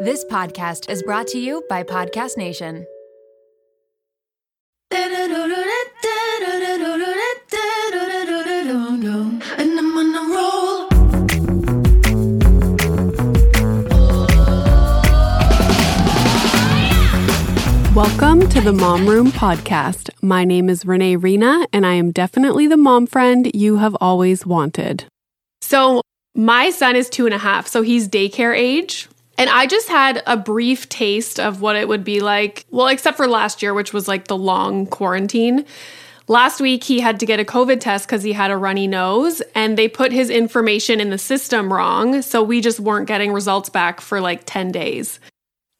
This podcast is brought to you by Podcast Nation. And I'm on a roll. Welcome to the Mom Room Podcast. My name is Renee Reina, and I am definitely the mom friend you have always wanted. So, my son is two and a half, so he's daycare age. And I just had a brief taste of what it would be like. Well, except for last year, which was like the long quarantine. Last week, he had to get a COVID test because he had a runny nose, and they put his information in the system wrong. So we just weren't getting results back for like 10 days.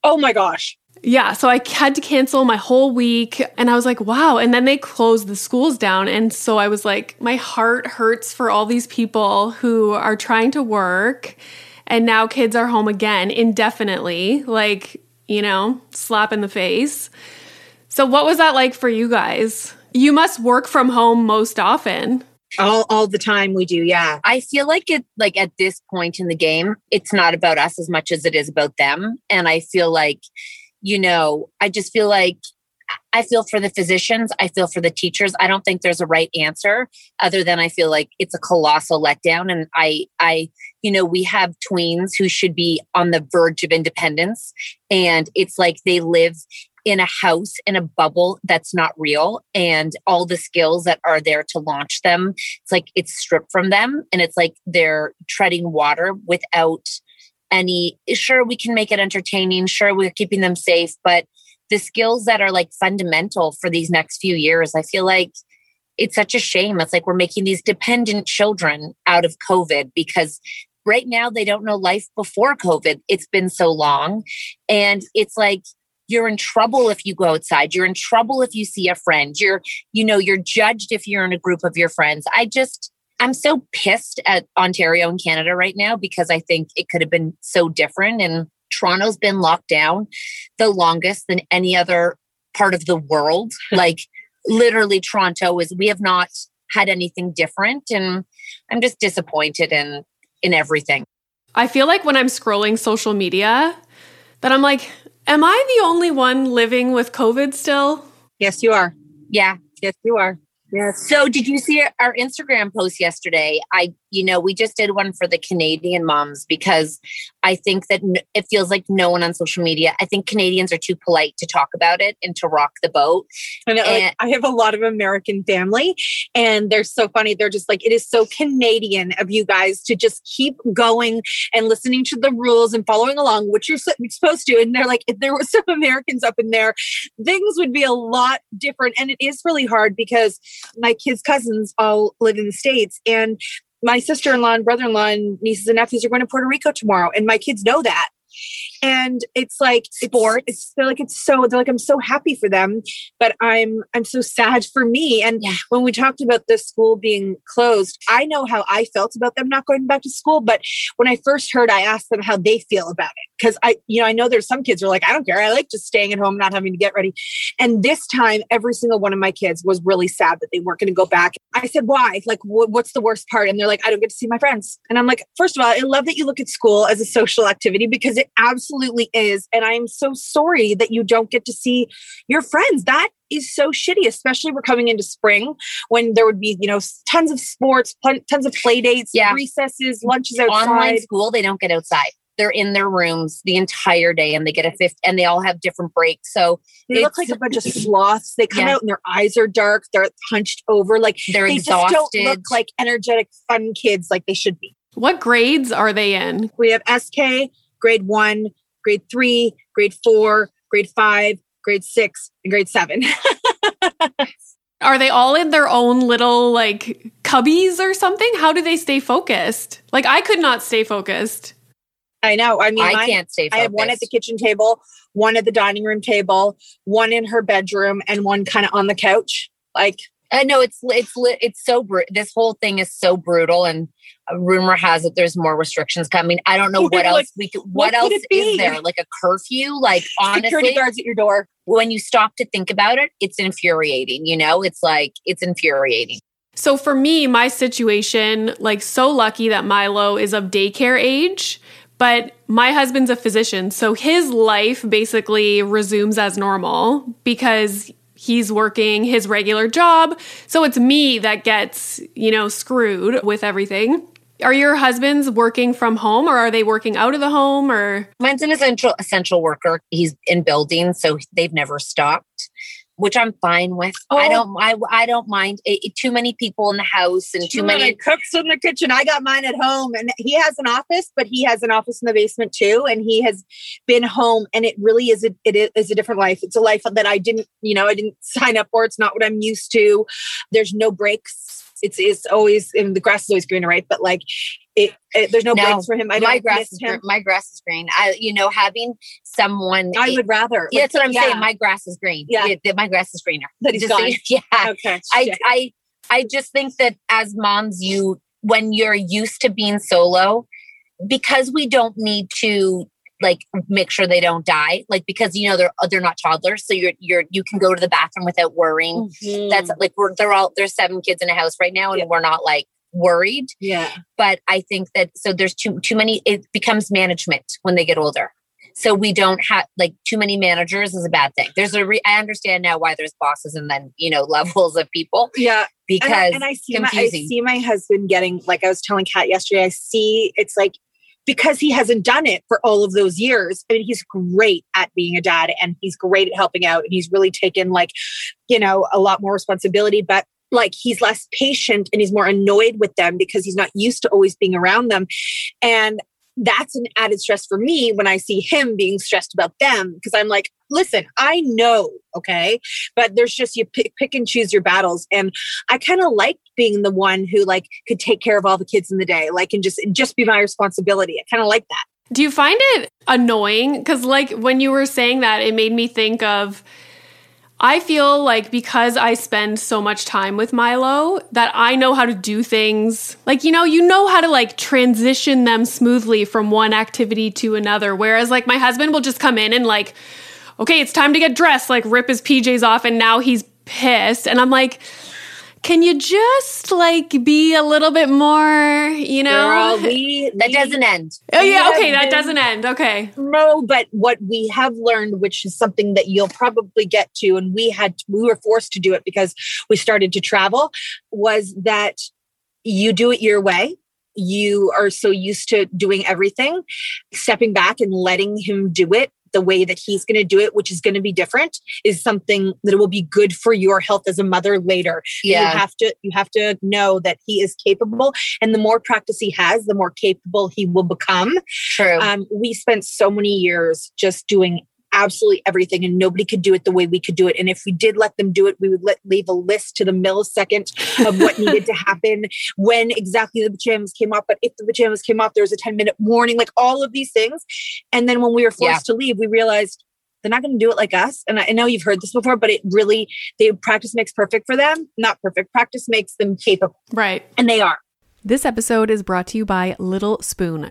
Oh my gosh. Yeah, so I had to cancel my whole week and I was like, wow. And then they closed the schools down. And so I was like, my heart hurts for all these people who are trying to work and now kids are home again indefinitely, like, you know, slap in the face. So, what was that like for you guys? You must work from home most often. All all the time we do, yeah. I feel like it like at this point in the game, it's not about us as much as it is about them. And I feel like, you know, I just feel like I feel for the physicians, I feel for the teachers. I don't think there's a right answer other than I feel like it's a colossal letdown. And I I you know, we have tweens who should be on the verge of independence. And it's like they live in a house in a bubble that's not real. And all the skills that are there to launch them it's like it's stripped from them. And it's like they're treading water without any sure we can make it entertaining. Sure we're keeping them safe. But the skills that are like fundamental for these next few years i feel like it's such a shame. It's like we're making these dependent children out of covid because right now they don't know life before covid. It's been so long. And it's like you're in trouble if you go outside. You're in trouble if you see a friend. You're you know you're judged if you're in a group of your friends. I just i'm so pissed at ontario and canada right now because i think it could have been so different. And toronto's been locked down the longest than any other part of the world like literally toronto is we have not had anything different and i'm just disappointed in in everything I feel like when I'm scrolling social media, that I'm like, am I the only one living with COVID still? Yes, you are. yeah Yes, you are. Yes. So, did you see our Instagram post yesterday? I, you know, we just did one for the Canadian moms because I think that it feels like no one on social media. I think Canadians are too polite to talk about it and to rock the boat. And like, I have a lot of American family, and they're so funny. They're just like, it is so Canadian of you guys to just keep going and listening to the rules and following along, which you're supposed to. And they're like, if there was some Americans up in there, things would be a lot different. And it is really hard because my kids' cousins all live in the States, and my sister-in-law and brother-in-law and nieces and nephews are going to Puerto Rico tomorrow, and my kids know that. And it's like Sports. It's, it's they're like it's so they're like I'm so happy for them, but I'm I'm so sad for me. And Yeah. when we talked about the school being closed, I know how I felt about them not going back to school. But when I first heard, I asked them how they feel about it because I you know I know there's some kids who are like I don't care, I like just staying at home, not having to get ready. And this time, every single one of my kids was really sad that they weren't going to go back. I said, why? Like, wh- what's the worst part? And they're like, I don't get to see my friends. And I'm like, first of all, I love that you look at school as a social activity because it absolutely is. And I'm so sorry that you don't get to see your friends. That is so shitty, especially we're coming into spring when there would be, you know, tons of sports, pl- tons of play dates, Yeah. recesses, lunches outside. Online school, they don't get outside. They're in their rooms the entire day and they get a fifth and they all have different breaks. So They look like a bunch of sloths. They come Yeah. out and their eyes are dark. They're hunched over. Like they're they exhausted. just don't look like energetic, fun kids like they should be. What grades are they in? We have SK, grade one, grade three, grade four, grade five, grade six, and grade seven. Are they all in their own little like cubbies or something? How do they stay focused? Like I could not stay focused. I know. I mean, I mine- can't stay I have one at the kitchen table, one at the dining room table, one in her bedroom, and one kind of on the couch. Like, Uh, no, it's it's li- it's so bru- this whole thing is so brutal, and rumor has it there's more restrictions coming. I don't know what Like, else we could. what What, else it is there? Like a curfew? Like security guards at your door. when you stop to think about it, it's infuriating. You know, it's like it's infuriating. So for me, my situation, like so lucky that Milo is of daycare age, But my husband's a physician, so his life basically resumes as normal because he's working his regular job. So it's me that gets, you know, screwed with everything. Are your husbands working from home or are they working out of the home or Mine's an essential essential worker. He's in buildings, so they've never stopped, which I'm fine with. I Oh. don't I I don't mind eh, too many people in the house and too, many cooks in the kitchen. I got mine at home, and he has an office, but he has an office in the basement too. And he has been home, and it really is a it is a different life. It's a life that I didn't, you know, I didn't sign up for. It's not what I'm used to. There's no breaks. It's it's always and the grass is always greener, right? But like it, it there's no, No, breaks for him. I my grass is him. green. my grass is green. I you know having someone I would rather. yeah, Like, that's what I'm yeah, saying. My grass is green. Yeah. that my grass is greener. That he's Just gone. yeah. Okay. I, shit. I I just think that as moms, you when you're used to being solo, because we don't need to like make sure they don't die, like because you know they're uh, they're not toddlers, so you're you're you can go to the bathroom without worrying. Mm-hmm. That's like we're they're all there's seven kids in a house right now, and Yeah. we're not like worried. yeah. But I think that so there's too too many. It becomes management when they get older. So we don't have like too many managers is a bad thing. There's a re- I understand now why there's bosses and then you know levels of people Yeah. And I- because and I, see my, I see my husband getting like I was telling Cat yesterday. I see it's like because he hasn't done it for all of those years. I mean, he's great at being a dad and he's great at helping out and he's really taken like you know a lot more responsibility, but like he's less patient and he's more annoyed with them because he's not used to always being around them and that's an added stress for me when I see him being stressed about them because I'm like, listen, I know, okay, but there's just you pick, pick and choose your battles, and I kind of like being the one who like could take care of all the kids in the day, like and just just be my responsibility. I kind of like that. Do you find it annoying? Because, like, when you were saying that, it made me think of. I feel like because I spend so much time with Milo, that I know how to do things. Like, you know, you know how to like transition them smoothly from one activity to another. Whereas, like, my husband will just come in and, like, okay, it's time to get dressed, like, rip his PJs off, and now he's pissed. And I'm like, can you just like be a little bit more, you know? Girl, we that doesn't end. Oh yeah, we okay, that been- doesn't end. Okay. No, but what we have learned, which is something that you'll probably get to, and we had we were forced to do it because we started to travel, was that you do it your way. You are so used to doing everything, stepping back and letting him do it the way that he's going to do it, which is going to be different, is something that will be good for your health as a mother later. you Yeah. have to you have to know that he is capable and the more practice he has the more capable he will become True. um, we spent so many years just doing absolutely everything and nobody could do it the way we could do it. And if we did let them do it we would let, leave a list to the millisecond of what needed to happen when exactly the pajamas came off. But if the pajamas came off there was a 10 minute warning like all of these things. And then when we were forced to leave we realized they're not going to do it like us. And I, I know you've heard this before but it really they practice makes perfect for them not perfect. Practice makes them capable. Right. and they are. This episode is brought to you by Little Spoon.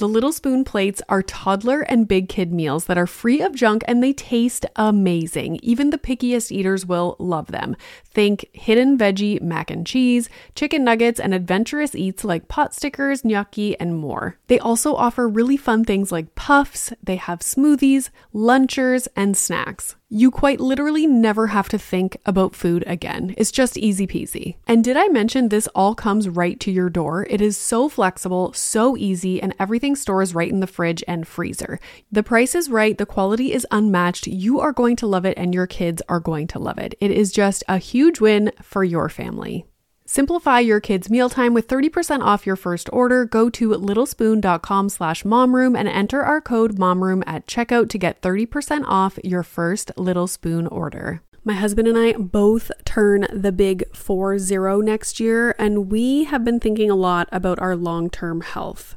The Little Spoon plates are toddler and big kid meals that are free of junk and they taste amazing. Even the pickiest eaters will love them. Think hidden veggie mac and cheese, chicken nuggets, and adventurous eats like pot stickers, gnocchi, and more. They also offer really fun things like puffs, they have smoothies, lunchers, and snacks. You quite literally never have to think about food again. It's just easy peasy. And did I mention this all comes right to your door? It is so flexible, so easy, and everything stores right in the fridge and freezer. The price is right, the quality is unmatched. You are going to love it, and your kids are going to love it. It is just a huge win for your family. Simplify your kids' mealtime with 30% off your first order. Go to littlespoon.com slash momroom and enter our code momroom at checkout to get 30% off your first Little Spoon order. My husband and I both turn the big 4 0 next year, and we have been thinking a lot about our long term health.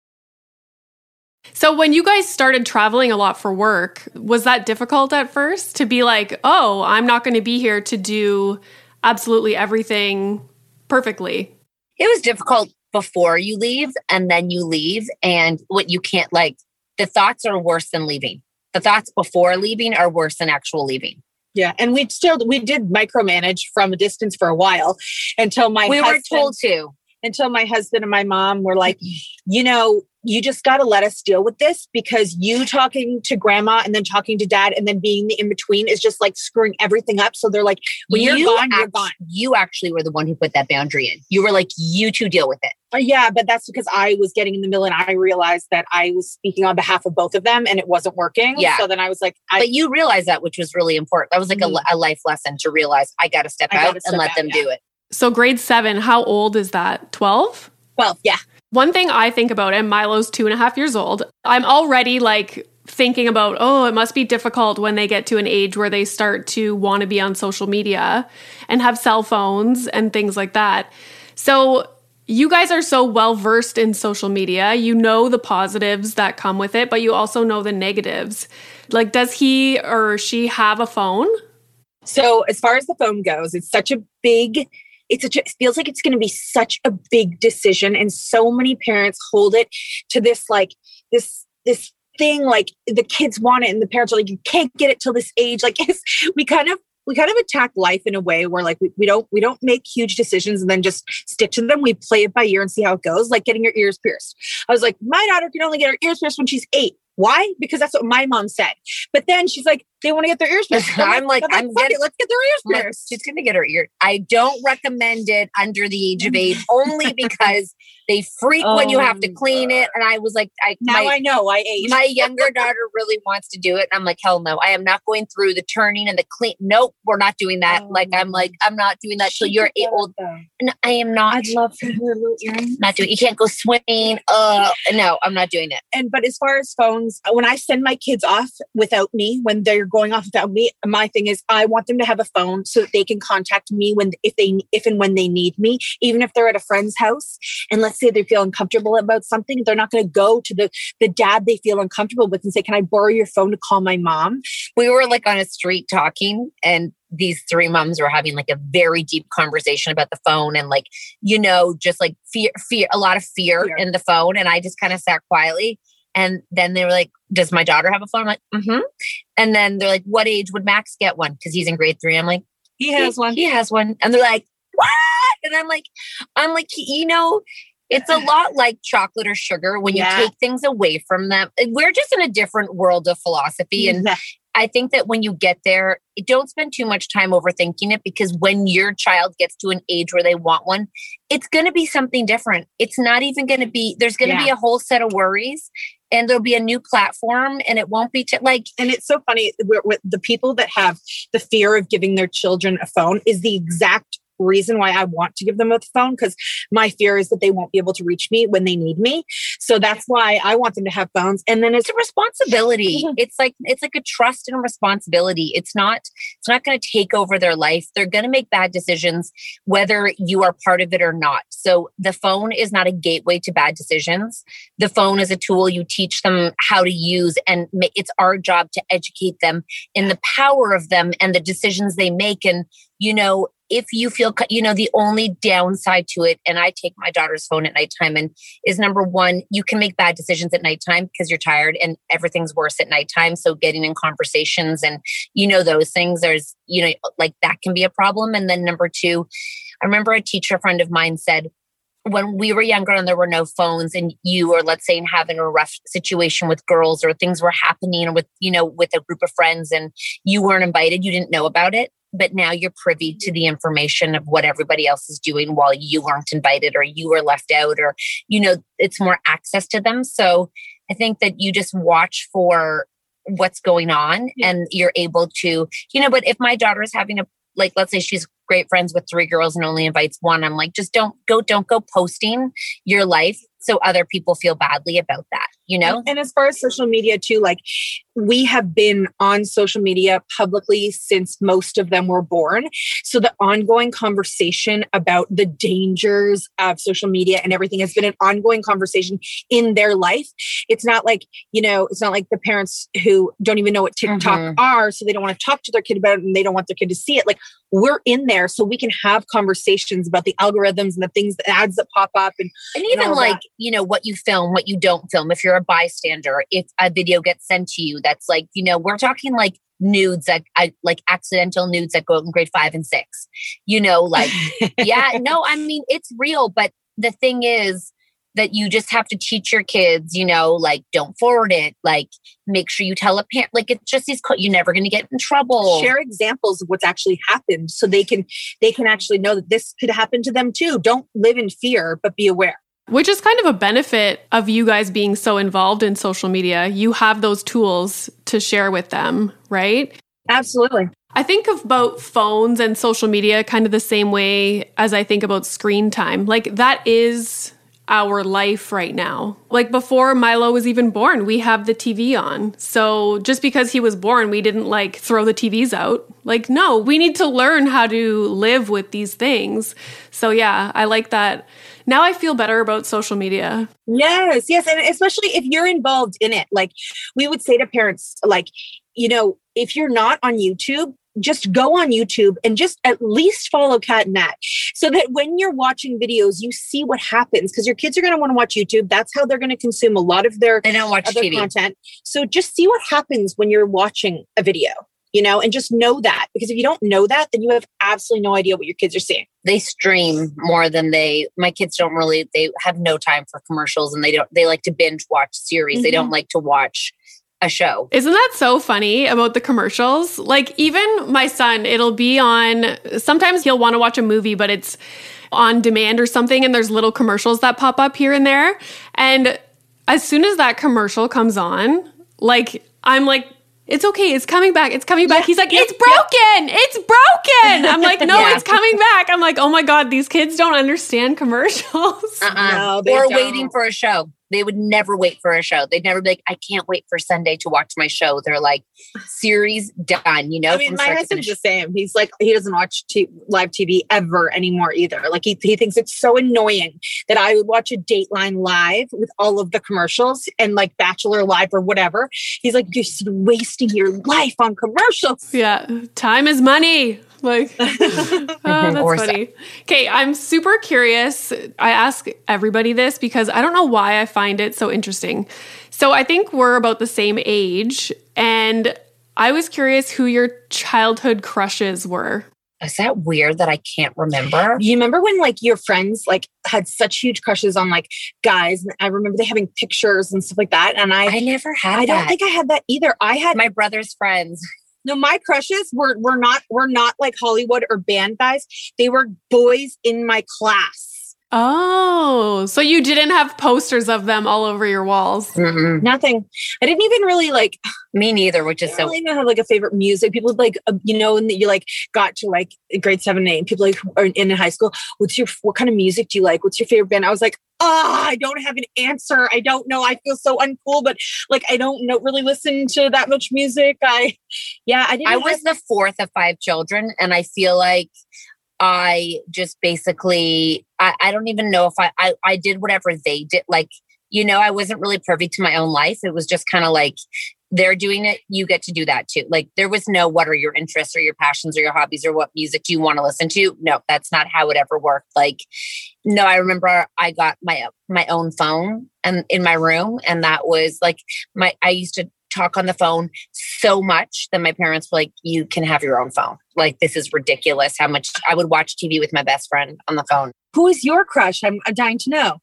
So, when you guys started traveling a lot for work, was that difficult at first to be like, oh, I'm not going to be here to do absolutely everything perfectly? It was difficult before you leave and then you leave. And what you can't like, the thoughts are worse than leaving. The thoughts before leaving are worse than actual leaving. Yeah, and we still we did micromanage from a distance for a while until my we husband, were told to. until my husband and my mom were like, you know, you just got to let us deal with this because you talking to grandma and then talking to dad and then being the in between is just like screwing everything up. So they're like, when you, are gone, you're gone. You actually were the one who put that boundary in. You were like, you two deal with it. Uh, yeah, but that's because I was getting in the middle and I realized that I was speaking on behalf of both of them and it wasn't working. Yeah. So then I was like, I, But you realized that, which was really important. That was like Mhm. a, a life lesson to realize I got to step I gotta out and let out, them yeah. do it. So, grade seven, how old is that? 12? well, yeah. One thing I think about, and Milo's two and a half years old, I'm already like thinking about, oh, it must be difficult when they get to an age where they start to want to be on social media and have cell phones and things like that. So, you guys are so well versed in social media. You know the positives that come with it, but you also know the negatives. Like, does he or she have a phone? So as far as the phone goes, it's such a big it's a, it feels like it's going to be such a big decision and so many parents hold it to this like this this thing like the kids want it and the parents are like you can't get it till this age like we kind of we kind of attack life in a way where like we, we don't we don't make huge decisions and then just stick to them. We play it by ear and see how it goes like getting your ears pierced. I was like my daughter can only get her ears pierced when she's eight. Why? Because that's what my mom said. But then she's like they want to get their ears pierced I'm like, I'm getting- let's get their ears pierced She's going to get her ear. I don't recommend it under the age of eight, only because they freak when you have to Oh, clean it. And I was like, I now my, i know i ate my younger daughter really wants to do it. And I'm like, hell no, I am not going through the turning and the clean. Nope, we're not doing that. Oh, like, I'm like, I'm not doing that till you're eight old. No, I am not. I'd love to hear little earrings. not doing. You can't go swimming. Uh, no, I'm not doing it. and but as far as phones when i send my kids off without me when they're going off without me my thing is i want them to have a phone so that they can contact me when if they if and when they need me even if they're at a friend's house and let's say they feel uncomfortable about something they're not going to go to the the dad they feel uncomfortable with and say can i borrow your phone to call my mom we were like on a street talking and these three moms were having like a very deep conversation about the phone and like you know just like fear fear a lot of fear, Fear. in the phone and i just kind of sat quietly and then they were like does my daughter have a phone? I'm like mm-hmm. And then they're like what age would max get one? Because he's in grade three. I'm like he has one. he has one. And they're like what? And i'm like i'm like you know it's a lot like chocolate or sugar when you Yeah. take things away from them. We're just in a different world of philosophy. And Yeah. I think that when you get there, don't spend too much time overthinking it because when your child gets to an age where they want one, it's going to be something different. It's not even going to be, there's going to be a whole set of worries and there'll be a new platform and it won't be t- like, and it's so funny with the people that have the fear of giving their children a phone is the exact reason why I want to give them a phone because my fear is that they won't be able to reach me when they need me. So that's why I want them to have phones. And then it's a responsibility. It's like it's like a trust and a responsibility. It's not it's not going to take over their life. They're going to make bad decisions whether you are part of it or not. So the phone is not a gateway to bad decisions. The phone is a tool you teach them how to use and it's our job to educate them in the power of them and the decisions they make and you know if you feel you know the only downside to it and i take my daughter's phone at nighttime and is number one you can make bad decisions at nighttime because you're tired and everything's worse at nighttime. So getting in conversations and you know those things there's you know like that can be a problem. And then number two i remember a teacher friend of mine said when we were younger and there were no phones and you were let's say having a rough situation with girls or things were happening with you know with a group of friends and you weren't invited you didn't know about it but now you're privy to the information of what everybody else is doing while you weren't invited or you were left out or you know it's more access to them. So i think that you just watch for what's going on and you're able to you know but if my daughter is having a like let's say she's great friends with three girls and only invites one i'm like just don't go don't go posting your life so other people feel badly about that you know And, as far as social media too, like we have been on social media publicly since most of them were born. So the ongoing conversation about the dangers of social media and everything has been an ongoing conversation in their life. It's not like, you know, it's not like the parents who don't even know what TikTok Mhm. are, so they don't want to talk to their kid about it and they don't want their kid to see it. Like we're in there so we can have conversations about the algorithms and the things, the ads that pop up and And even all like, that. you know, what you film, what you don't film, if you're a bystander, if a video gets sent to you, that's like, you know, we're talking like nudes that I like accidental nudes that go out in grade five and six. You know, like, yeah, no, I mean, it's real. But the thing is that you just have to teach your kids, you know, like, don't forward it, like, make sure you tell a parent, like, it's just these, co- you're never going to get in trouble. share examples of what's actually happened so they can they can actually know that this could happen to them too don't live in fear but be aware Which is kind of a benefit of you guys being so involved in social media. You have those tools to share with them, right? absolutely I think about phones and social media kind of the same way as I think about screen time. Like, that is our life right now. Like, before Milo was even born, we have the TV on. So, just because he was born, we didn't like throw the TVs out. Like, no, we need to learn how to live with these things. So, yeah, I like that. Now I feel better about social media. yes yes and especially if you're involved in it like we would say to parents like you know if you're not on youtube just go on YouTube and just at least follow Cat and Nat so that when you're watching videos, you see what happens because your kids are going to want to watch YouTube. That's how they're going to consume a lot of their They don't watch other TV. content. So just see what happens when you're watching a video, you know, and just know that because if you don't know that, then you have absolutely no idea what your kids are seeing. they stream more than they my kids don't really they have no time for commercials and they don't they like to binge watch series they mm-hmm. don't like to watch a show Isn't that so funny about the commercials? Like, even my son, it'll be on, sometimes he'll want to watch a movie, but it's on demand or something, and there's little commercials that pop up here and there. And as soon as that commercial comes on, like, I'm like, it's okay. It's coming back. It's coming back. He's like, it's broken. It's broken. I'm like, no, Yeah. it's coming back. I'm like, oh my God, these kids don't understand commercials. uh-uh. No, they or don't. waiting for a show they would never wait for a show they'd never be like i can't wait for sunday to watch my show they're like series done you know I mean, from my start to husband's the same. He's like, he doesn't watch t- live TV ever anymore either. Like, he, he thinks it's so annoying that I would watch a Dateline live with all of the commercials and like Bachelor Live or whatever. He's like, you're just wasting your life on commercials. Yeah, time is money. Like, oh, that's Or funny. Okay, I'm super curious. I ask everybody this because I don't know why I find it so interesting. So I think we're about the same age, and I was curious who your childhood crushes were. is that weird that i can't remember You remember when like your friends like had such huge crushes on like guys? And I remember they having pictures and stuff like that. And I, i never had I don't think I had that either. I had my brother's friends No, my crushes were were not were not like Hollywood or band guys. They were boys in my class. Oh, so you didn't have posters of them all over your walls. Mm-mm. Nothing. I didn't even really like. Me neither, which is so I is don't so. really even have like a favorite music. People like uh, you know, and you like got to like grade seven, and eight. People like are in high school. What's your what kind of music do you like? What's your favorite band? I was like, ah, I don't have an answer. I don't know. I feel so uncool, but like I don't know really listen to that much music. I yeah, I didn't. I have- was the fourth of five children, and I feel like I just basically I, I don't even know if I, I I did whatever they did. Like, you know, I wasn't really privy to my own life. It was just kind of like they're doing it, you get to do that too. Like there was no what are your interests or your passions or your hobbies or what music do you want to listen to? No, that's not how it ever worked. Like, no, I remember I got my my own phone and in my room, and that was like my I used to talk on the phone so much that my parents were like, you can have your own phone. Like, this is ridiculous how much I would watch TV with my best friend on the phone. Who is your crush? I'm, I'm dying to know.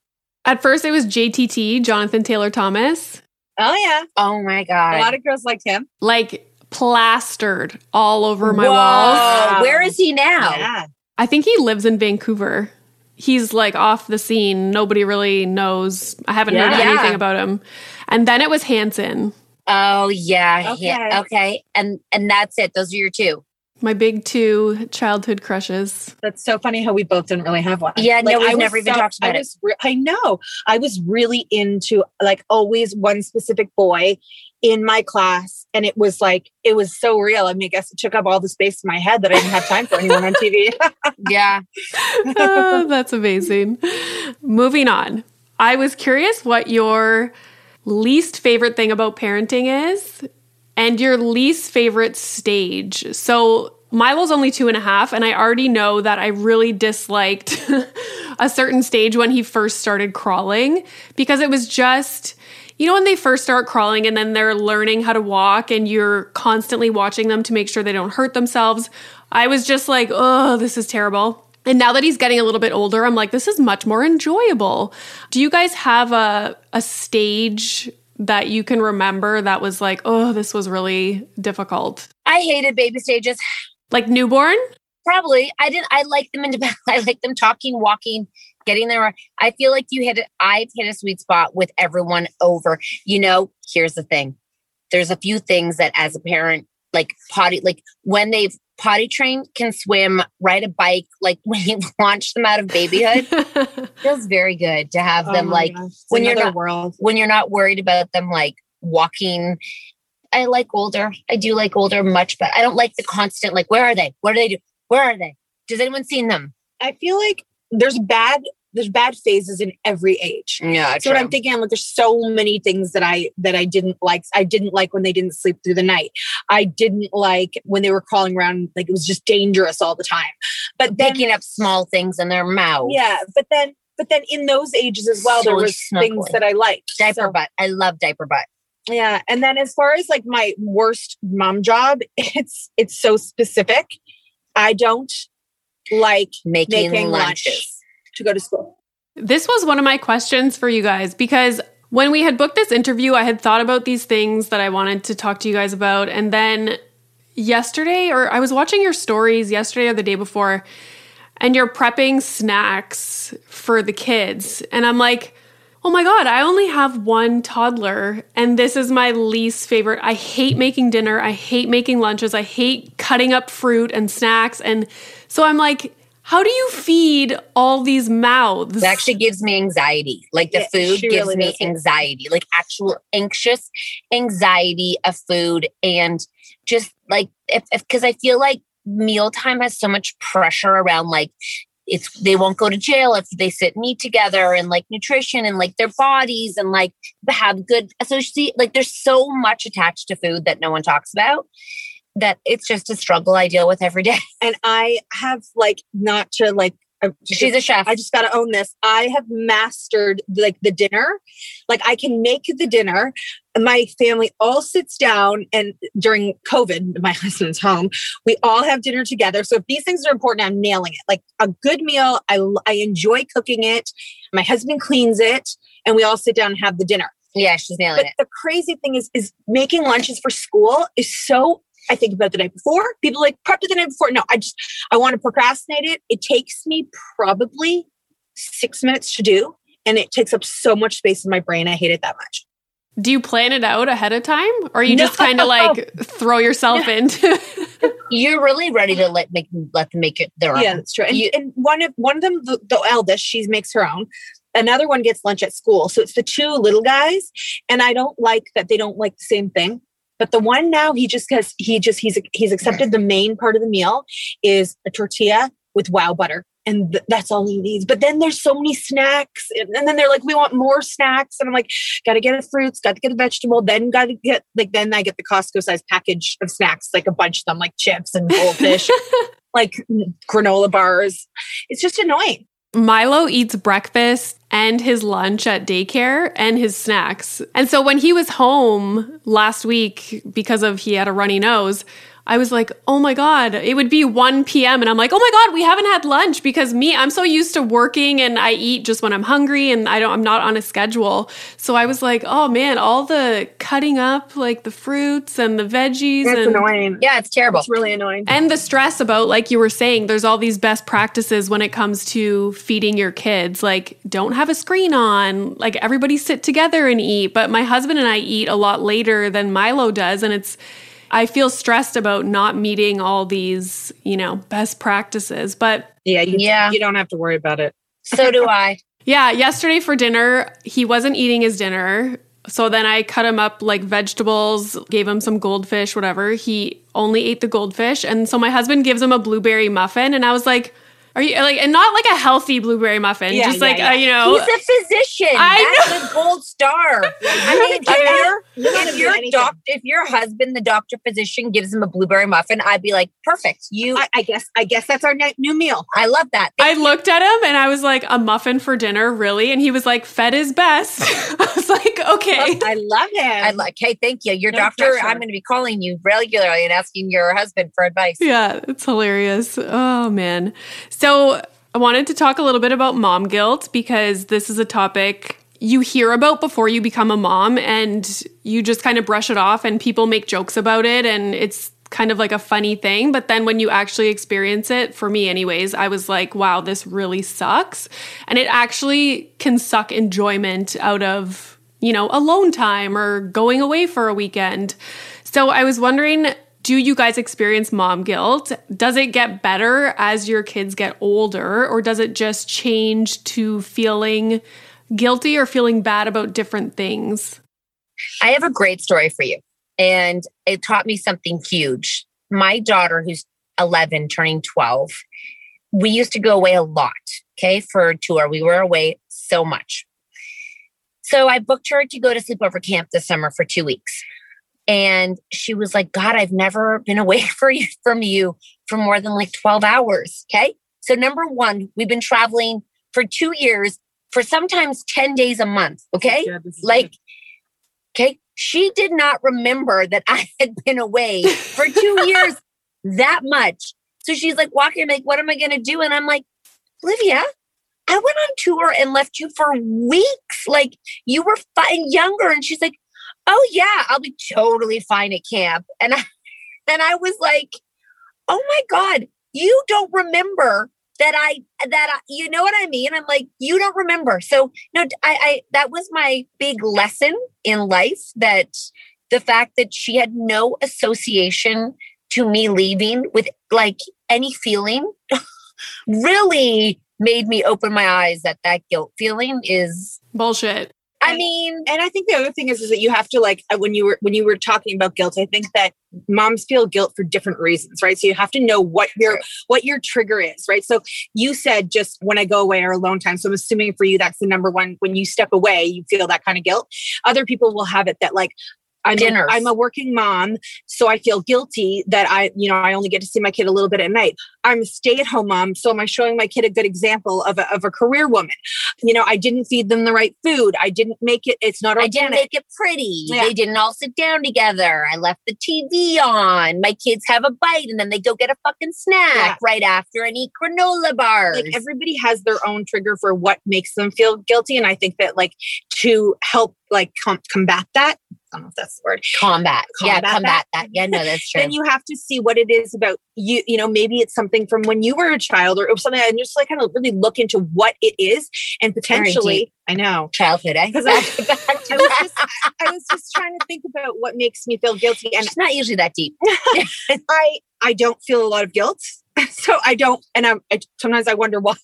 At first, it was JTT, Jonathan Taylor Thomas, Oh yeah, Oh my god. a lot of girls liked him. like plastered all over my Whoa, walls. Where is he now? Yeah. I think he lives in Vancouver. He's like off the scene. Nobody really knows. I haven't heard anything Yeah. about him. And then it was Hanson, Oh yeah. yeah. Okay. Okay. And and that's it. Those are your two. My big two childhood crushes. That's so funny how we both didn't really have one. Yeah, no, we've I never even talked about I it. was re- I know. I was really into like always one specific boy in my class, and it was like it was so real. I mean, I guess it took up all the space in my head that I didn't have time for anyone on TV. Yeah. Oh, that's amazing. Moving on. I was curious what your least favorite thing about parenting is and your least favorite stage. So Milo's only two and a half, and I already know that I really disliked a certain stage when he first started crawling because it was just, you know, when they first start crawling and then they're learning how to walk and you're constantly watching them to make sure they don't hurt themselves. I was just like, oh, this is terrible. And now that he's getting a little bit older, I'm like, this is much more enjoyable. Do you guys have a a stage that you can remember that was like, oh, this was really difficult? I hated baby stages. Like newborn? Probably. I didn't I like them in I like them talking, walking, getting there. I feel like you hit it. I've hit a sweet spot with everyone over. You know, here's the thing. There's a few things that as a parent, like potty, like when they've potty trained, can swim, ride a bike, like when you launch them out of babyhood, feels very good to have Oh them like when you're another not- world. when you're not worried about them like walking. I like older. I do like older much, but I don't like the constant like where are they? What do they do? Where are they? Does anyone seen them? I feel like there's bad there's bad phases in every age. Yeah, So what I'm thinking, I'm like, there's so many things that I that I didn't like. I didn't like when they didn't sleep through the night. I didn't like when they were crawling around, like it was just dangerous all the time. But then, picking up small things in their mouth. yeah, but then, but then in those ages as well, there Silly was things that I liked. Diaper So, butt. I love diaper butt. yeah, and then as far as like my worst mom job, it's it's so specific. I don't like Making, making lunches. To go to school. This was one of my questions for you guys because when we had booked this interview, I had thought about these things that I wanted to talk to you guys about. And then yesterday, or I was watching your stories yesterday or the day before, and you're prepping snacks for the kids. And I'm like, oh my God, I only have one toddler, and this is my least favorite. I hate making dinner. I hate making lunches. I hate cutting up fruit and snacks. And so I'm like, how do you feed all these mouths? It actually gives me anxiety. Like the Yeah, food gives really me does. anxiety, like actual anxious anxiety of food. And just like, if, because I feel like mealtime has so much pressure around like, it's they won't go to jail if they sit and eat together and like nutrition and like their bodies and like have good associate like there's so much attached to food that no one talks about that it's just a struggle I deal with every day. and I have like not to like. Uh, I'm She's a chef. I just got to own this. I have mastered like the dinner. Like I can make the dinner. My family all sits down, and during COVID, my husband's home. We all have dinner together. So if these things are important, I'm nailing it. Like a good meal. I I enjoy cooking it. My husband cleans it, and we all sit down and have the dinner. yeah, she's nailing But it. the crazy thing is, is making lunches for school is so. I think about the night before. People like prep it the night before. No, I just I want to procrastinate it. It takes me probably six minutes to do. And it takes up so much space in my brain. I hate it that much. Do you plan it out ahead of time or you just kind of like throw yourself into You're really ready to let make let them make it their own. Yeah, that's true. And, You- and one of one of them, the, the eldest, she makes her own. Another one gets lunch at school. So it's the two little guys. And I don't like that they don't like the same thing. But the one now, he just has he just he's he's accepted the main part of the meal is a tortilla with wow butter. And th- that's all he needs. But then there's so many snacks. And, and then they're like, we want more snacks. And I'm like, gotta get the fruits, gotta get a vegetable, then gotta get like then I get the Costco size package of snacks, like a bunch of them, like chips and goldfish, like granola bars. It's just annoying. Milo eats breakfast and his lunch at daycare and his snacks. And so when he was home last week because of he had a runny nose, I was like, "Oh my god, it would be 1 p.m." and I'm like, "Oh my god, we haven't had lunch because me, I'm so used to working and I eat just when I'm hungry and I don't I'm not on a schedule." So I was like, "Oh man, all the cutting up like the fruits and the veggies It's and annoying. Yeah, it's terrible. It's really annoying. and the stress about, like you were saying, there's all these best practices when it comes to feeding your kids. Like, don't have a screen on, like, everybody sit together and eat. But my husband and I eat a lot later than Milo does. And it's, I feel stressed about not meeting all these, you know, best practices. But yeah, you, Yeah. you don't have to worry about it. So do I. yeah, yesterday for dinner, he wasn't eating his dinner. So then I cut him up like vegetables, gave him some goldfish, whatever. He only ate the goldfish. And so my husband gives him a blueberry muffin. And I was like, are you like, and not like a healthy blueberry muffin, Yeah, just yeah, like, yeah. Uh, you know, He's a physician. I That's the gold star. I mean, I if your You're if your doc, if your husband, the doctor physician, gives him a blueberry muffin, I'd be like, perfect. You, I, I, I guess I guess that's our new meal. I love that. I looked at him and I was like, a muffin for dinner, really? And he was like, fed is best. I was like, okay. I love him. I'd like, hey, thank you. Your No doctor, pressure. I'm going to be calling you regularly and asking your husband for advice. Yeah, it's hilarious. Oh, man. So I wanted to talk a little bit about mom guilt because this is a topic you hear about before you become a mom and you just kind of brush it off and people make jokes about it and it's kind of like a funny thing. But then when you actually experience it, for me, anyways, I was like, wow, this really sucks. And it actually can suck enjoyment out of, you know, alone time or going away for a weekend. So I was wondering, do you guys experience mom guilt? Does it get better as your kids get older, or does it just change to feeling guilty or feeling bad about different things? I have a great story for you. And it taught me something huge. My daughter, who's 11, turning 12, we used to go away a lot, okay, for a tour. We were away so much. So I booked her to go to sleepover camp this summer for two weeks. And she was like, God, I've never been away for you, from you for more than like 12 hours. Okay. So, number one, we've been traveling for two years for sometimes 10 days a month. Okay like okay she did not remember that i had been away for two years that much so she's like walking I'm like what am i going to do and i'm like olivia i went on tour and left you for weeks like you were fine younger and she's like oh yeah i'll be totally fine at camp and i and i was like oh my god you don't remember that I that I, you know what I mean. I'm like, you don't remember. So no, I, I that was my big lesson in life that the fact that she had no association to me leaving with like any feeling really made me open my eyes that that guilt feeling is Bullshit. I mean and I think the other thing is, is that you have to like uh, when you were when you were talking about guilt. I think that moms feel guilt for different reasons, right? So you have to know what your what your trigger is, right? So you said just when I go away or alone time. So I'm assuming for you that's the number one. When you step away, you feel that kind of guilt. Other people will have it that like. I'm a. I'm a working mom, so I feel guilty that I, you know, I only get to see my kid a little bit at night. I'm a stay-at-home mom, so am I showing my kid a good example of a, of a career woman? You know, I didn't feed them the right food. I didn't make it. It's not I didn't make it pretty. Yeah. They didn't all sit down together. I left the TV on. My kids have a bite and then they go get a fucking snack Yeah. right after and eat granola bars. like everybody has their own trigger for what makes them feel guilty and i think that like to help like com- combat that don't know if that's the word. Combat. yeah, Combat combat that. that. Yeah, no, that's true. Then you have to see what it is about you. You know, maybe it's something from when you were a child, or it was something. And just like kind of really look into what it is, and potentially, I know Childhood, eh? because I, I was just I was just trying to think about what makes me feel guilty, and it's not usually that deep. I I don't feel a lot of guilt, so I don't, and I'm I, sometimes I wonder why.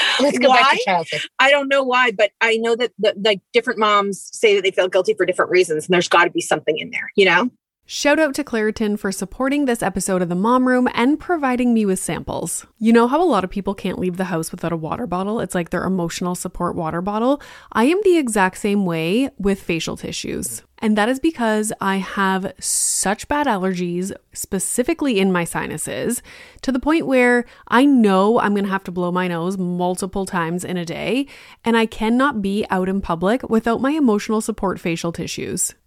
Let's go back to childhood. I don't know why, but I know that the, like different moms say that they feel guilty for different reasons, and there's got to be something in there, you know. Shout out to Claritin for supporting this episode of the Mom Room and providing me with samples. You know how a lot of people can't leave the house without a water bottle? It's like their emotional support water bottle. I am the exact same way with facial tissues. And that is because I have such bad allergies, specifically in my sinuses, to the point where I know I'm gonna have to blow my nose multiple times in a day, and I cannot be out in public without my emotional support facial tissues.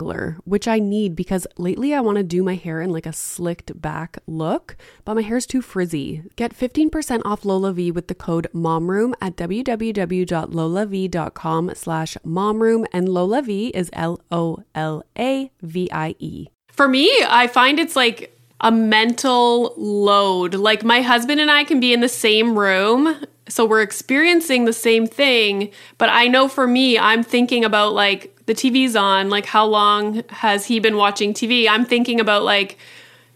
which I need because lately I want to do my hair in like a slicked back look, but my hair's too frizzy. Get 15% off LolaVie with the code MOMROOM at www.lolav.com slash MOMROOM and LolaVie is L-O-L-A-V-I-E. For me, I find it's like a mental load. Like my husband and I can be in the same room, so we're experiencing the same thing, but I know for me, I'm thinking about like the TV's on, like how long has he been watching TV? I'm thinking about like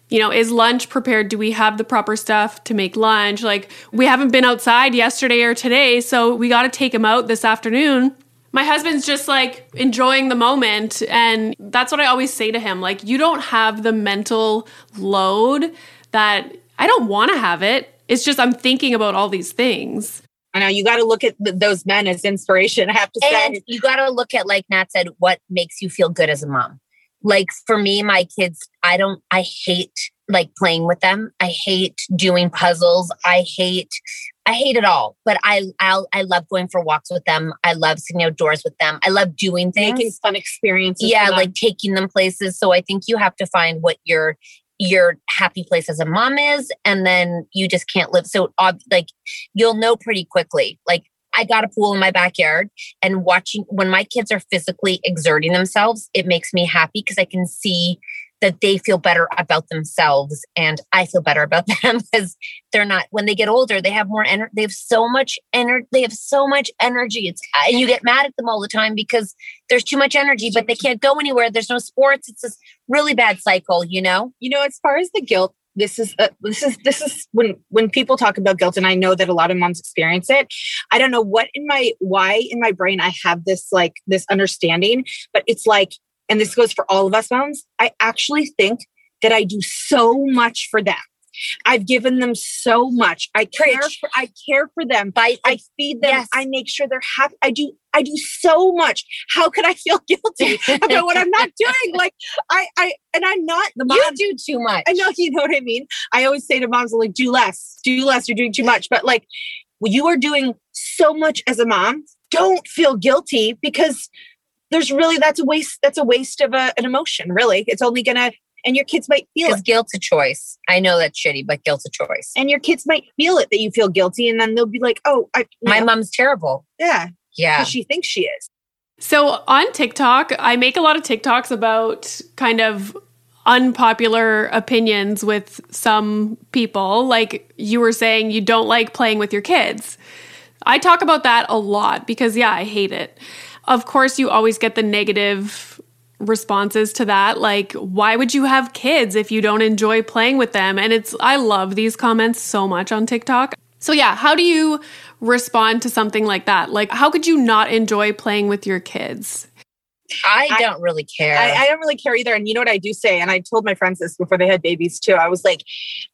you know, is lunch prepared? Do we have the proper stuff to make lunch? Like, we haven't been outside yesterday or today, so we got to take him out this afternoon. My husband's just like enjoying the moment. And that's what I always say to him like, you don't have the mental load that I don't want to have it. It's just I'm thinking about all these things. I know you got to look at th- those men as inspiration. I have to And say, you got to look at, like Nat said, what makes you feel good as a mom. Like for me, my kids, I don't, I hate like playing with them. I hate doing puzzles. I hate, I hate it all. But I, I'll, I love going for walks with them. I love sitting outdoors with them. I love doing things. making fun experiences. yeah like taking them places so i think you have to find what your your happy place as a mom is and then you just can't live. So like you'll know pretty quickly. Like i got a pool in my backyard and watching when my kids are physically exerting themselves it makes me happy because i can see that they feel better about themselves and i feel better about them because they're not when they get older they have more energy they have so much energy they have so much energy. It's and you get mad at them all the time because there's too much energy but they can't go anywhere. There's no sports. It's this really bad cycle you know? You know, as far as the guilt, this is uh, this is this is when when people talk about guilt, and I know that a lot of moms experience it. I don't know what in my why in my brain I have this like this understanding, but it's like, and this goes for all of us moms. I actually think that I do so much for them. I've given them so much. I care. For, I care for them. by I feed them. Yes. I make sure they're happy. I do. I do so much. How could I feel guilty about what I'm not doing? Like I, I, and I'm not the mom. you do too much I know you know what I mean. I always say to moms, like, do less, do less. You're doing too much. But like, you are doing so much as a mom. Don't feel guilty because there's really that's a waste that's a waste of a, an emotion really it's only gonna and your kids might feel Because it guilt's a choice. I know that's shitty, but guilt's a choice. and your kids might feel it that you feel guilty and then they'll be like oh i My yeah, mom's terrible. yeah yeah she thinks she is So on TikTok, I make a lot of TikToks about kind of unpopular opinions with some people. Like you were saying, you don't like playing with your kids. I talk about that a lot because, yeah, I hate it. Of course, you always get the negative responses to that. Like, why would you have kids if you don't enjoy playing with them? And it's, I love these comments so much on TikTok. So, yeah, how do you respond to something like that? Like, how could you not enjoy playing with your kids? I I- don't really care. I, I don't really care either and you know what i do say and i told my friends this before they had babies too i was like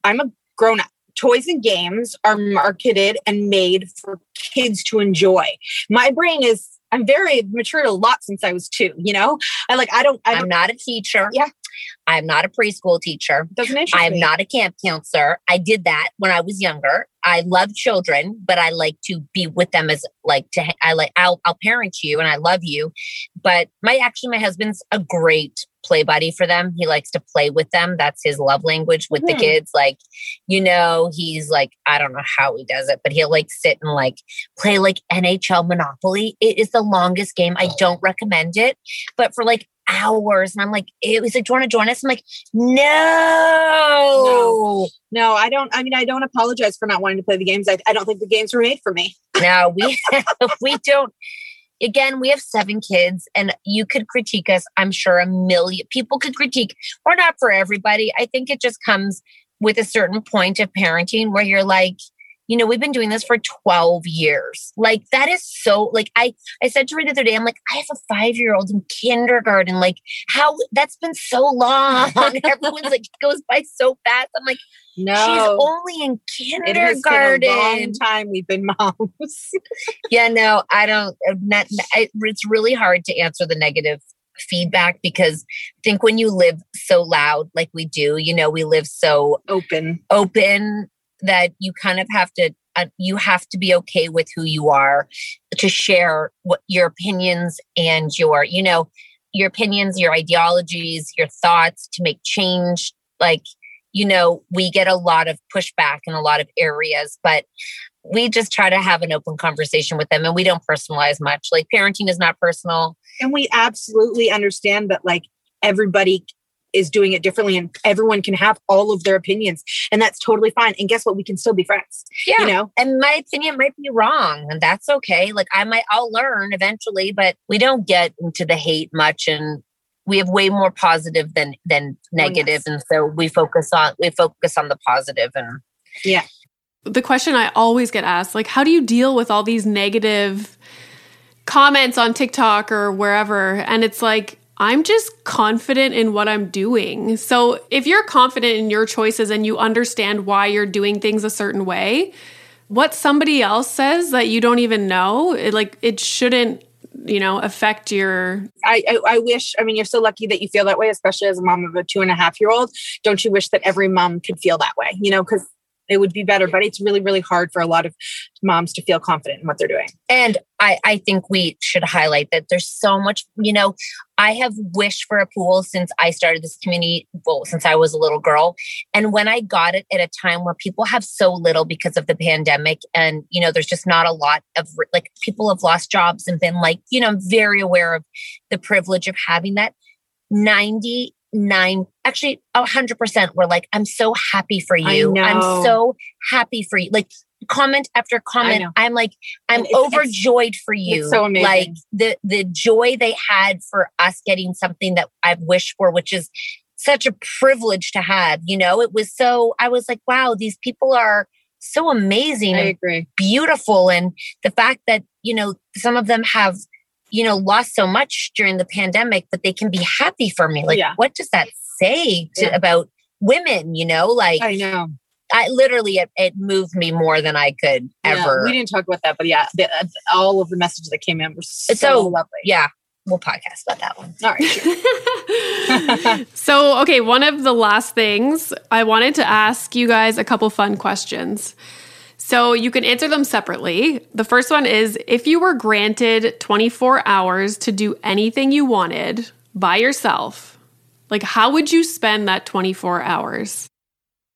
i'm a grown-up toys and games are mm. marketed and made for kids to enjoy my brain is i'm very matured a lot since i was two you know i like i don't i I'm don't not a teacher. Yeah. I'm not a preschool teacher. doesn't interest I'm me. not a camp counselor. I did that when I was younger. I love children, but I like to be with them as like to I like I'll I'll parent you and I love you. But my actually my husband's a great play buddy for them. He likes to play with them. That's his love language with the Hmm. kids. Like, you know, he's like, I don't know how he does it, but he'll like sit and like play like NHL Monopoly. It is the longest game. I don't recommend it, but for like hours. And I'm like, it was like, do you want to join us? I'm like, no. no i don't i mean i don't apologize for not wanting to play the games i, I don't think the games were made for me No, we we don't. Again, we have seven kids, and you could critique us. I'm sure a million people could critique. We're not for everybody. I think it just comes with a certain point of parenting where you're like, you know, we've been doing this for 12 years. Like that is so like I I said to her the other day, I'm like, I have a five year old in kindergarten. Like how that's been so long. Everyone's like it goes by so fast. I'm like, she's only in kindergarten. it has been a long time we've been moms Yeah, no, I don't. uh, Not, it's really hard to answer the negative feedback because I think when you live so loud like we do, you know, we live so open open that you kind of have to. Uh, you have to be okay with who you are to share what your opinions and your, you know, your opinions, your ideologies, your thoughts to make change. Like, you know, we get a lot of pushback in a lot of areas, but we just try to have an open conversation with them and we don't personalize much. Like parenting is not personal. and we absolutely understand that like everybody is doing it differently and everyone can have all of their opinions and that's totally fine and guess what we can still be friends Yeah. you know And my opinion might be wrong, and that's okay. Like I might, I'll learn eventually, but we don't get into the hate much, and we have way more positive than than oh, negative, yes. and so we focus on we focus on the positive, and yeah. the question I always get asked, like, how do you deal with all these negative comments on TikTok or wherever? And it's like, I'm just confident in what I'm doing. So if you're confident in your choices and you understand why you're doing things a certain way, what somebody else says that you don't even know, it, like, it shouldn't, you know, affect your. I, I i wish i mean you're so lucky that you feel that way especially as a mom of a two and a half year old don't you wish that every mom could feel that way you know because it would be better but it's really really hard for a lot of moms to feel confident in what they're doing and I I think we should highlight that there's so much. You know, I have wished for a pool since I started this community. Well, since I was a little girl, and when I got it at a time where people have so little because of the pandemic, and you know, there's just not a lot of like people have lost jobs and been like, you know, I'm very aware of the privilege of having that. Ninety nine actually a hundred percent were like i'm so happy for you i'm so happy for you like comment after comment. i'm like i'm it's- it's- overjoyed for you. so amazing. like the the joy they had for us getting something that i've wished for which is such a privilege to have you know? It was so i was like wow these people are so amazing i and agree. beautiful. And the fact that you know some of them have you know lost so much during the pandemic but they can be happy for me. Like Yeah. what does that say to, Yeah. about women you know? Like i know i literally it, it moved me more than i could Yeah, ever we didn't talk about that but yeah the, uh, all of the messages that came in were so, so- lovely yeah we'll podcast about that one all right sure. so, okay, one of the last things I wanted to ask you guys a couple fun questions. So you can answer them separately. The first one is if you were granted 24 hours to do anything you wanted by yourself, like how would you spend that 24 hours?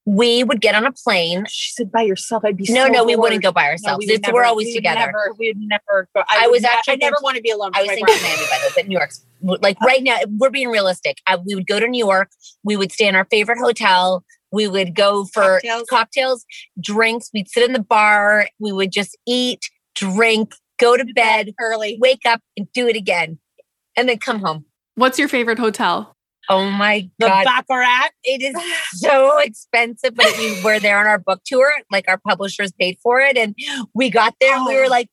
We would get on a plane. She said by yourself. I'd be No, so no, we bored. wouldn't go by No, ourselves. we would It's- never- we're always we would together. Never, we would never go. I would was ne- actually I never want to be alone. I was thinking partner. Miami, by the way, but New York's like uh, right now. We're being realistic. I, we would go to New York. We would stay in our favorite hotel. We would go for Cocktails. cocktails, drinks. We'd sit in the bar. We would just eat, drink, go to bed, early. wake up, and do it again, and then come home. What's your favorite hotel? Oh my The god! The baccarat. It is so expensive, but we were there on our book tour. Like our publishers paid for it, and we got there. and we were Oh. like,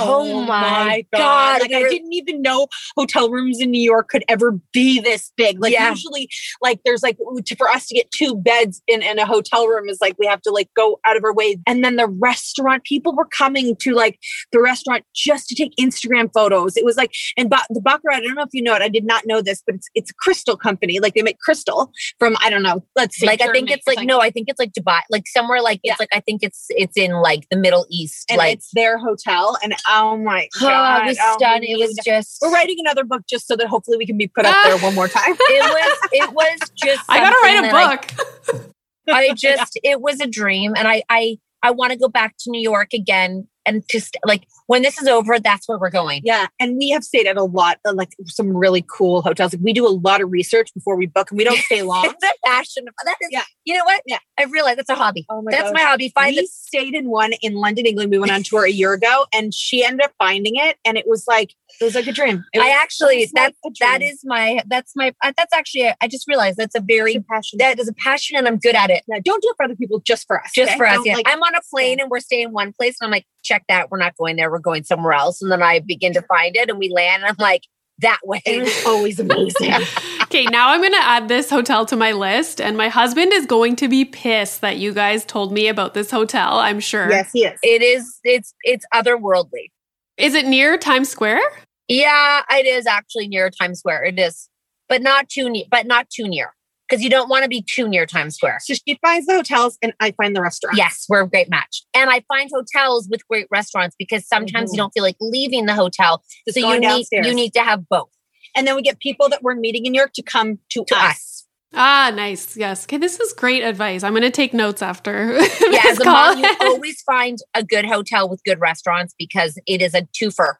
Oh, "Oh, my god!" Like We I didn't even know hotel rooms in New York could ever be this big. Like Yeah. usually, like there's like to, for us to get two beds in, in a hotel room is like we have to like go out of our way. And then the restaurant people were coming to like the restaurant just to take Instagram photos. It was like and ba- the Baccarat. I don't know if you know it. I did not know this, but it's it's a crystal company. Like they make crystal from I don't know. Let's see. like I think it's or like no, I think it's like Dubai, like somewhere like Yeah. it's like I think it's it's in like the Middle East. and like it's their hotel. And oh my oh, god, it was oh, stunning. we It was need- just We're writing another book just so that hopefully we can be put up there one more time. it was it was just. I gotta write a book. I, I just it was a dream, and I I I want to go back to New York again, and just like when this is over, that's where we're going. Yeah, and we have stayed at a lot, of, like some really cool hotels. Like we do a lot of research before we book, and we don't stay long. It's a passion. That is, Yeah. You know what? Yeah. I realized that's a hobby. Oh my that's gosh. my hobby. Find we stayed in one in London, England. We went on tour a year ago, and she ended up finding it, and it was like it was like a dream. I actually it's like that a that my that's my uh, that's actually I just realized that's a very a passion. that is a passion and I'm good at it. Yeah, don't do it for other people, just for us. Just okay? for us, yeah. like, I'm on a plane yeah. and we're staying in one place, and I'm like, check that. We're not going there. We're going somewhere else. And then I begin to find it, and we land, and I'm like, that way. it was always amazing. Okay, now I'm going to add this hotel to my list, and my husband is going to be pissed that you guys told me about this hotel, I'm sure. yes, he is. It is. It's it's otherworldly. Is it near Times Square? Yeah, it is actually near Times Square. It is, but not too near. But not too near because you don't want to be too near Times Square. So she finds the hotels, and I find the restaurants. Yes, we're a great match. And I find hotels with great restaurants because sometimes Mhm. you don't feel like leaving the hotel. Just so you going need you need to have both and then we get people that we're meeting in New York to come to, to us. us. Ah, nice. Yes. Okay, this is great advice. I'm going to take notes after. Yeah, as a call. mom, you always find a good hotel with good restaurants because it is a twofer.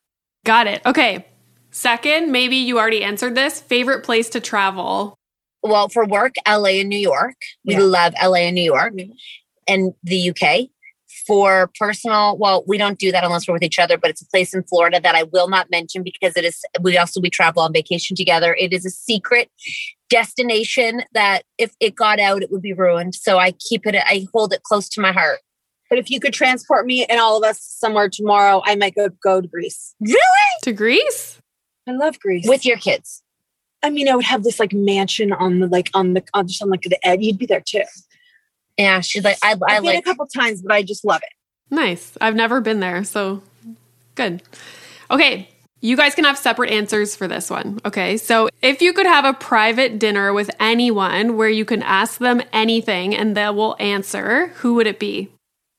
Got it. Okay. Second, maybe you already answered this. Favorite place to travel? Well, for work, LA and New York. We Yeah. love LA and New York Mhm. and the UK. For personal, well, we don't do that unless we're with each other, but it's a place in Florida that I will not mention because it is, we also, we travel on vacation together. It is a secret destination that if it got out, it would be ruined. So I keep it, I hold it close to my heart. But if you could transport me and all of us somewhere tomorrow, I might go go to Greece. Really? To Greece? I love Greece. With your kids. I mean, I would have this like mansion on the like on the on just on like the edge. You'd be there too. Yeah. She's like, I, I I've been like, a couple times, but I just love it. Nice. I've never been there, so good. Okay. You guys can have separate answers for this one. Okay. So, if you could have a private dinner with anyone where you can ask them anything and they will answer, who would it be?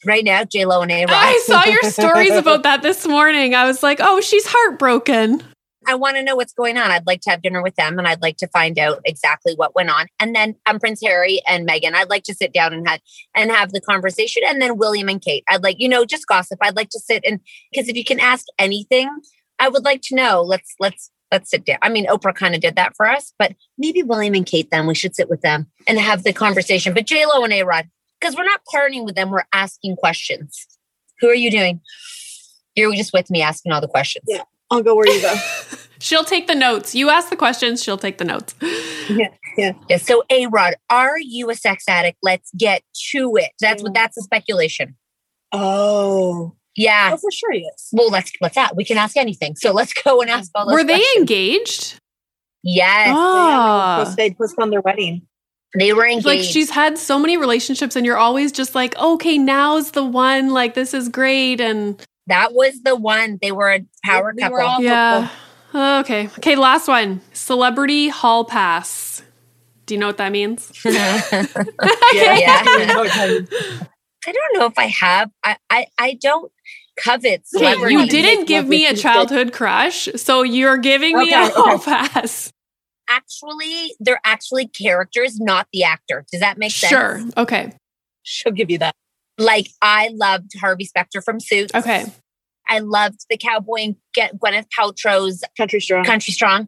right now, J Lo and A Rod. I saw your stories about that this morning. I was like, oh, she's heartbroken. I want to know what's going on. I'd like to have dinner with them and I'd like to find out exactly what went on. And then um, Prince Harry and Meghan, I'd like to sit down and have and have the conversation. And then William and Kate, I'd like, you know, just gossip. I'd like to sit and because if you can ask anything, I would like to know. Let's let's let's sit down. I mean, Oprah kind of did that for us, but maybe William and Kate then we should sit with them and have the conversation. But J Lo and A Rod, because we're not partying with them, we're asking questions. Who are you doing? You're just with me asking all the questions. Yeah. I'll go where you go. She'll take the notes. You ask the questions, she'll take the notes. Yeah. Yeah. yeah so, A Rod, are you a sex addict? Let's get to it. That's what that's a speculation. oh, Yeah. oh, for sure he is. Well, let's let's that. We can ask anything. So let's go and ask all those. Were they questions. engaged? Yes, Ah. They postponed their wedding. they were engaged. Like she's had so many relationships, and you're always just like, okay, now's the one. Like this is great, and that was the one. They were a power We couple. were all- yeah. Oh, okay. Okay. Last one. Celebrity hall pass. Do you know what that means? yeah. Yeah. I don't know if I have. I I, I don't covet Okay, celebrity. you didn't give me a you. childhood crush, so you're giving me a Okay, hall pass. Actually, they're actually characters, not the actor. Does that make sense? Sure. Okay. She'll give you that. Like I loved Harvey Specter from Suits. Okay. I loved the cowboy and get Gwyneth Paltrow's Country strong. Country Strong.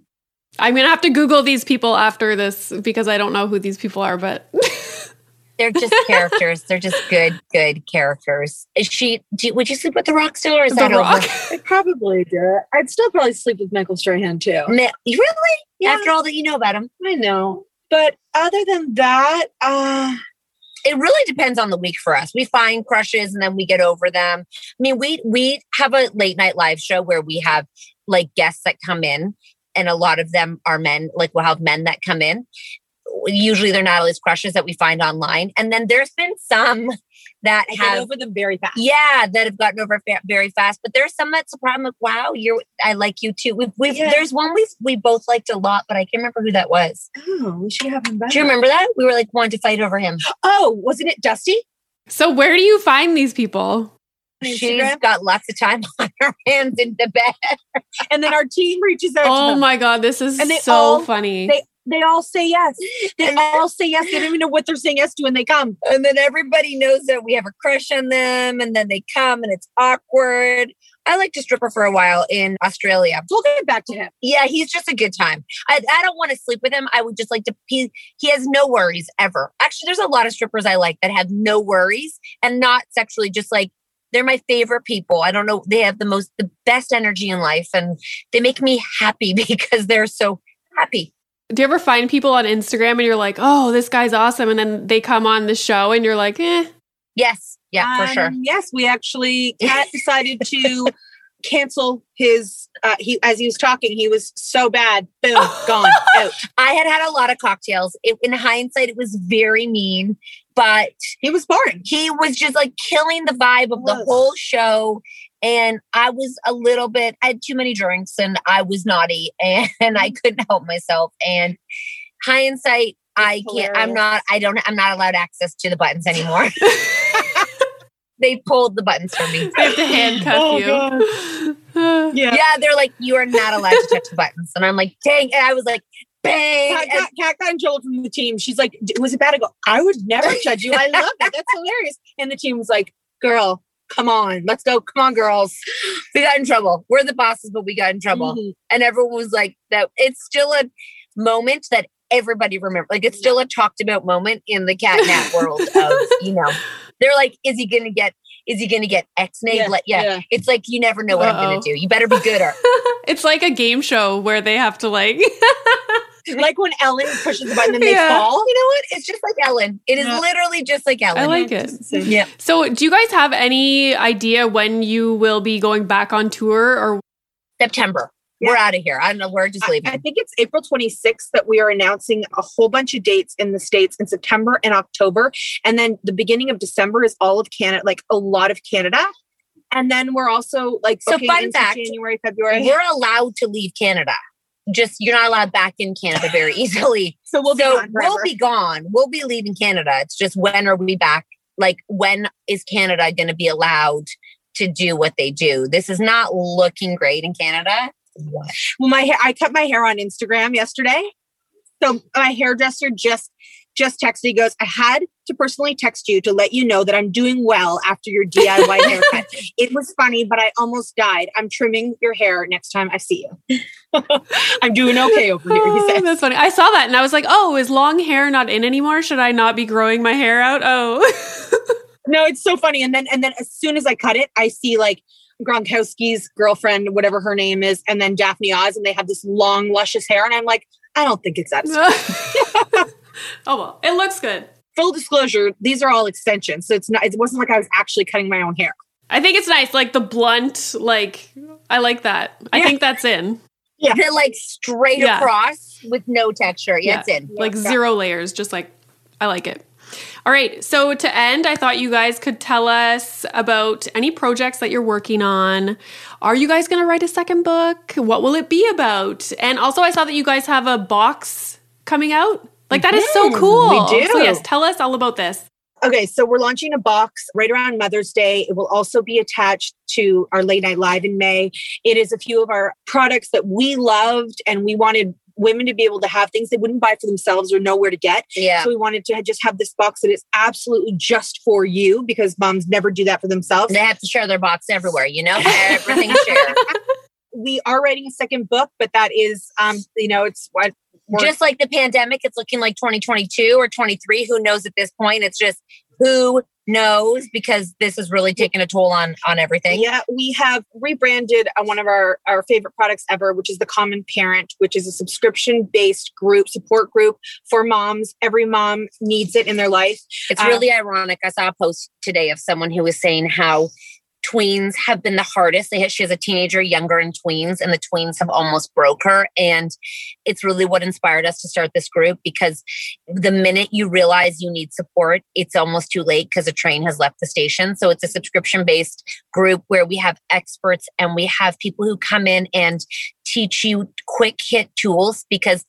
I'm gonna have to Google these people after this because I don't know who these people are, but They're just characters. They're just good, good characters. Is she? Do, would you sleep with the Rock still, or is The that Rock. over? I probably do. I'd still probably sleep with Michael Strahan too. Ma- really? Yeah. After all that you know about him, I know. But other than that, uh it really depends on the week for us. We find crushes and then we get over them. I mean, we we have a late night live show where we have like guests that come in, and a lot of them are men. Like we'll have men that come in. Usually they're not always crushes that we find online, and then there's been some that I get have over them very fast. yeah that have gotten over fa- very fast. But there's some that's a problem Like, wow, you're I like you too. We've, we've Yeah. there's one we we both liked a lot, but I can't remember who that was. Oh, we should have him back. Do you remember that? We were like wanting to fight over him. Oh, wasn't it Dusty? so where do you find these people? On She's Instagram? got lots of time on her hands in the bed. And then our team reaches out to Oh them. my god, this is And they so all- funny. they they all say yes. They all say yes. They don't even know what they're saying yes to when they come. And then everybody knows that we have a crush on them. And then they come and it's awkward. I liked a stripper for a while in Australia. We'll get back to him. Yeah, he's just a good time. I, I don't want to sleep with him. I would just like to, he, he has no worries ever. Actually, there's a lot of strippers I like that have no worries and not sexually, just like, they're my favorite people. I don't know. They have the most, the best energy in life and they make me happy because they're so happy. Do you ever find people on Instagram and you're like, oh, this guy's awesome, and then they come on the show and you're like, eh. Yes. Yeah, for sure. Um, Yes, we actually Cat decided to cancel his. Uh, he as he was talking, he was so bad. Boom, gone out. I had had a lot of cocktails. It, in hindsight, it was very mean, but He was boring. he was just like killing the vibe of the whole show. And I was a little bit, I had too many drinks and I was naughty and, I couldn't help myself. And hindsight, I can't, I'm not, I don't, I'm not allowed access to the buttons anymore. they pulled the buttons from me. They have to handcuff Oh, you. Yeah. Yeah, they're like, you are not allowed to touch the buttons. And I'm like, dang. And I was like, bang. Cat, And Cat, Cat got in trouble from the team. She's like, "Was it bad?" I go, "I would never judge you. I love that. That's hilarious." And the team was like, "Girl, come on, let's go. Come on, girls." we got in trouble. We're the bosses, but we got in trouble. Mhm. and everyone was like that it's still a moment that everybody remember like it's still a talked about moment in the Cat Nat world of you know they're like is he gonna get is he gonna get x name Yeah, yeah, yeah. it's like you never know what i'm gonna do you better be good or it's like a game show where they have to like Like when Ellen pushes the button and they Yeah. fall. you know what it's just like ellen it is Yeah. literally just like ellen I like it. yeah So, do you guys have any idea when you will be going back on tour or september we're out of here i don't know we're just leaving I think it's April 26th that we are announcing a whole bunch of dates in the States in September and October. And then the beginning of December is all of Canada, like a lot of Canada. And then we're also like So fun into fact, January, February. we're allowed to leave canada just you're not allowed back in canada very easily So we'll be so gone we'll be gone. We'll be leaving Canada. It's just when are we back? Like when is Canada going to be allowed to do what they do? This is not looking great in Canada. Well, my hair, I cut my hair on Instagram yesterday. So my hairdresser just just texted. He goes, I had to personally text you to let you know that I'm doing well after your DIY haircut. It was funny, but I almost died. I'm trimming your hair next time I see you. I'm doing okay over here. He Oh, that's funny. I saw that and I was like, oh, is long hair not in anymore? Should I not be growing my hair out? Oh, No, it's so funny. And then and then as soon as I cut it, I see like Gronkowski's girlfriend, whatever her name is, and then Daphne Oz, and they have this long, luscious hair. And I'm like, I don't think it's that. oh well, it looks good. Full disclosure, these are all extensions. So it's not it wasn't like I was actually cutting my own hair. I think it's nice, like the blunt. Like I like that. I think that's in. Yeah. They're like straight Yeah. across with no texture. Yeah, Yeah. it's in. like Yeah. zero layers. Just like I like it. All right. So to end, I thought you guys could tell us about any projects that you're working on. Are you guys going to write a second book? What will it be about? And also, I saw that you guys have a box coming out. Like that is so cool. We do. So yes, tell us all about this. Okay, so we're launching a box right around Mother's Day. It will also be attached to our late night live in May. It is a few of our products that we loved and we wanted women to be able to have things they wouldn't buy for themselves or know where to get. Yeah. So we wanted to just have this box that is absolutely just for you because moms never do that for themselves. They have to share their box everywhere, you know? Everything share. We are writing a second book, but that is, um, you know, it's what we're- Just like the pandemic, it's looking like 2022 or 23. Who knows at this point? It's just who knows because this is really taking a toll on on everything. Yeah, we have rebranded uh, one of our, our favorite products ever, which is the Common Parent, which is a subscription based group, support group for moms. Every mom needs it in their life. It's Um, really ironic. I saw a post today of someone who was saying how tweens have been the hardest. They had, she has a teenager younger in tweens, and the tweens have almost broke her. And it's really what inspired us to start this group because the minute you realize you need support, it's almost too late because a train has left the station. So it's a subscription based group where we have experts and we have people who come in and teach you quick hit tools because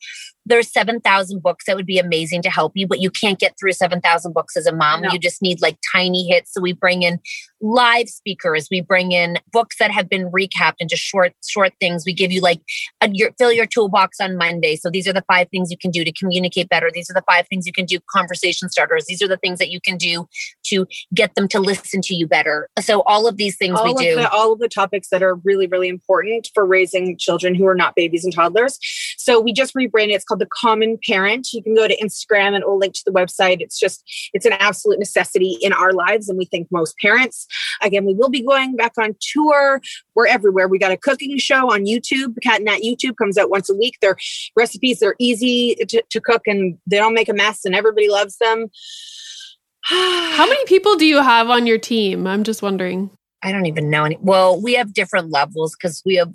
there's 7,000 books that would be amazing to help you, but you can't get through 7,000 books as a mom. No. You just need like tiny hits. So we bring in live speakers. We bring in books that have been recapped into short, short things. We give you like a, your, fill your toolbox on Monday. So these are the five things you can do to communicate better. These are the five things you can do, conversation starters. These are the things that you can do to get them to listen to you better. So all of these things all we do. The, all of the topics that are really, really important for raising children who are not babies and toddlers. So we just rebranded. It's called the Common Parent. You can go to Instagram and it will link to the website. It's just, it's an absolute necessity in our lives. And we think most parents. Again, we will be going back on tour. We're everywhere. We got a cooking show on YouTube. Cat and Nat YouTube comes out once a week. Their recipes. They're easy to, to cook and they don't make a mess and everybody loves them. How many people do you have on your team? I'm just wondering. I don't even know any. Well, we have different levels because we have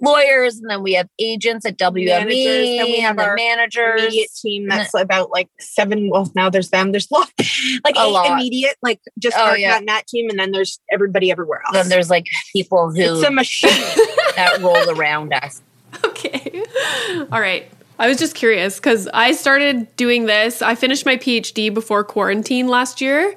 lawyers and then we have agents at WME Managers, and we have and then our managers. immediate team that's about like seven well now there's them there's lot, like A eight lot. immediate like just Oh, our yeah. Cat and team and then there's everybody everywhere else Then there's like people who it's a machine that roll around us. Okay. All right. I was just curious because I started doing this. I finished my PhD before quarantine last year.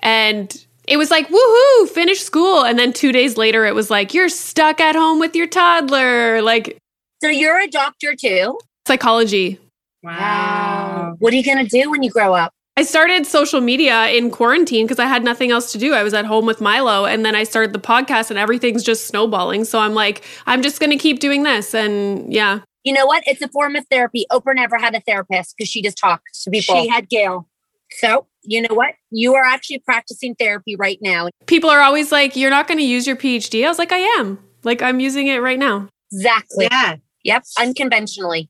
And it was like, woohoo, finish school. And then two days later, it was like, you're stuck at home with your toddler. Like So you're a doctor too. psychology. wow What are you going to do when you grow up? I started social media in quarantine because I had nothing else to do. I was at home with Milo, and then I started the podcast, and everything's just snowballing. So I'm like, I'm just going to keep doing this. And yeah, You know what? It's a form of therapy. Oprah never had a therapist because she just talked to people. she had Gayle so you know what? You are actually practicing therapy right now. people are always like, You're not going to use your PhD. I was like, I am. Like, I'm using it right now. Exactly. yeah Yep. Unconventionally.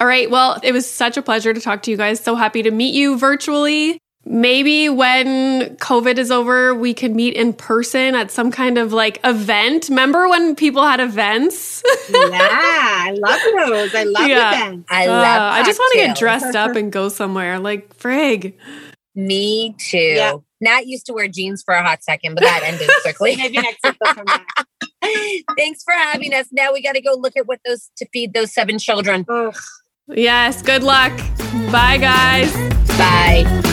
All right. Well, it was such a pleasure to talk to you guys. So happy to meet you virtually. Maybe when COVID is over, we can meet in person at some kind of like event. Remember when people had events? yeah I love those I love Yeah. events I Uh, love. I just want to get dressed up and go somewhere. Like, frig. Me too. Yeah. Nat used to wear jeans for a hot second, but that ended quickly. maybe next week they'll come back Thanks for having us. Now we got to go look at what those to feed those seven children. Ugh. Yes. Good luck. Bye, guys. Bye.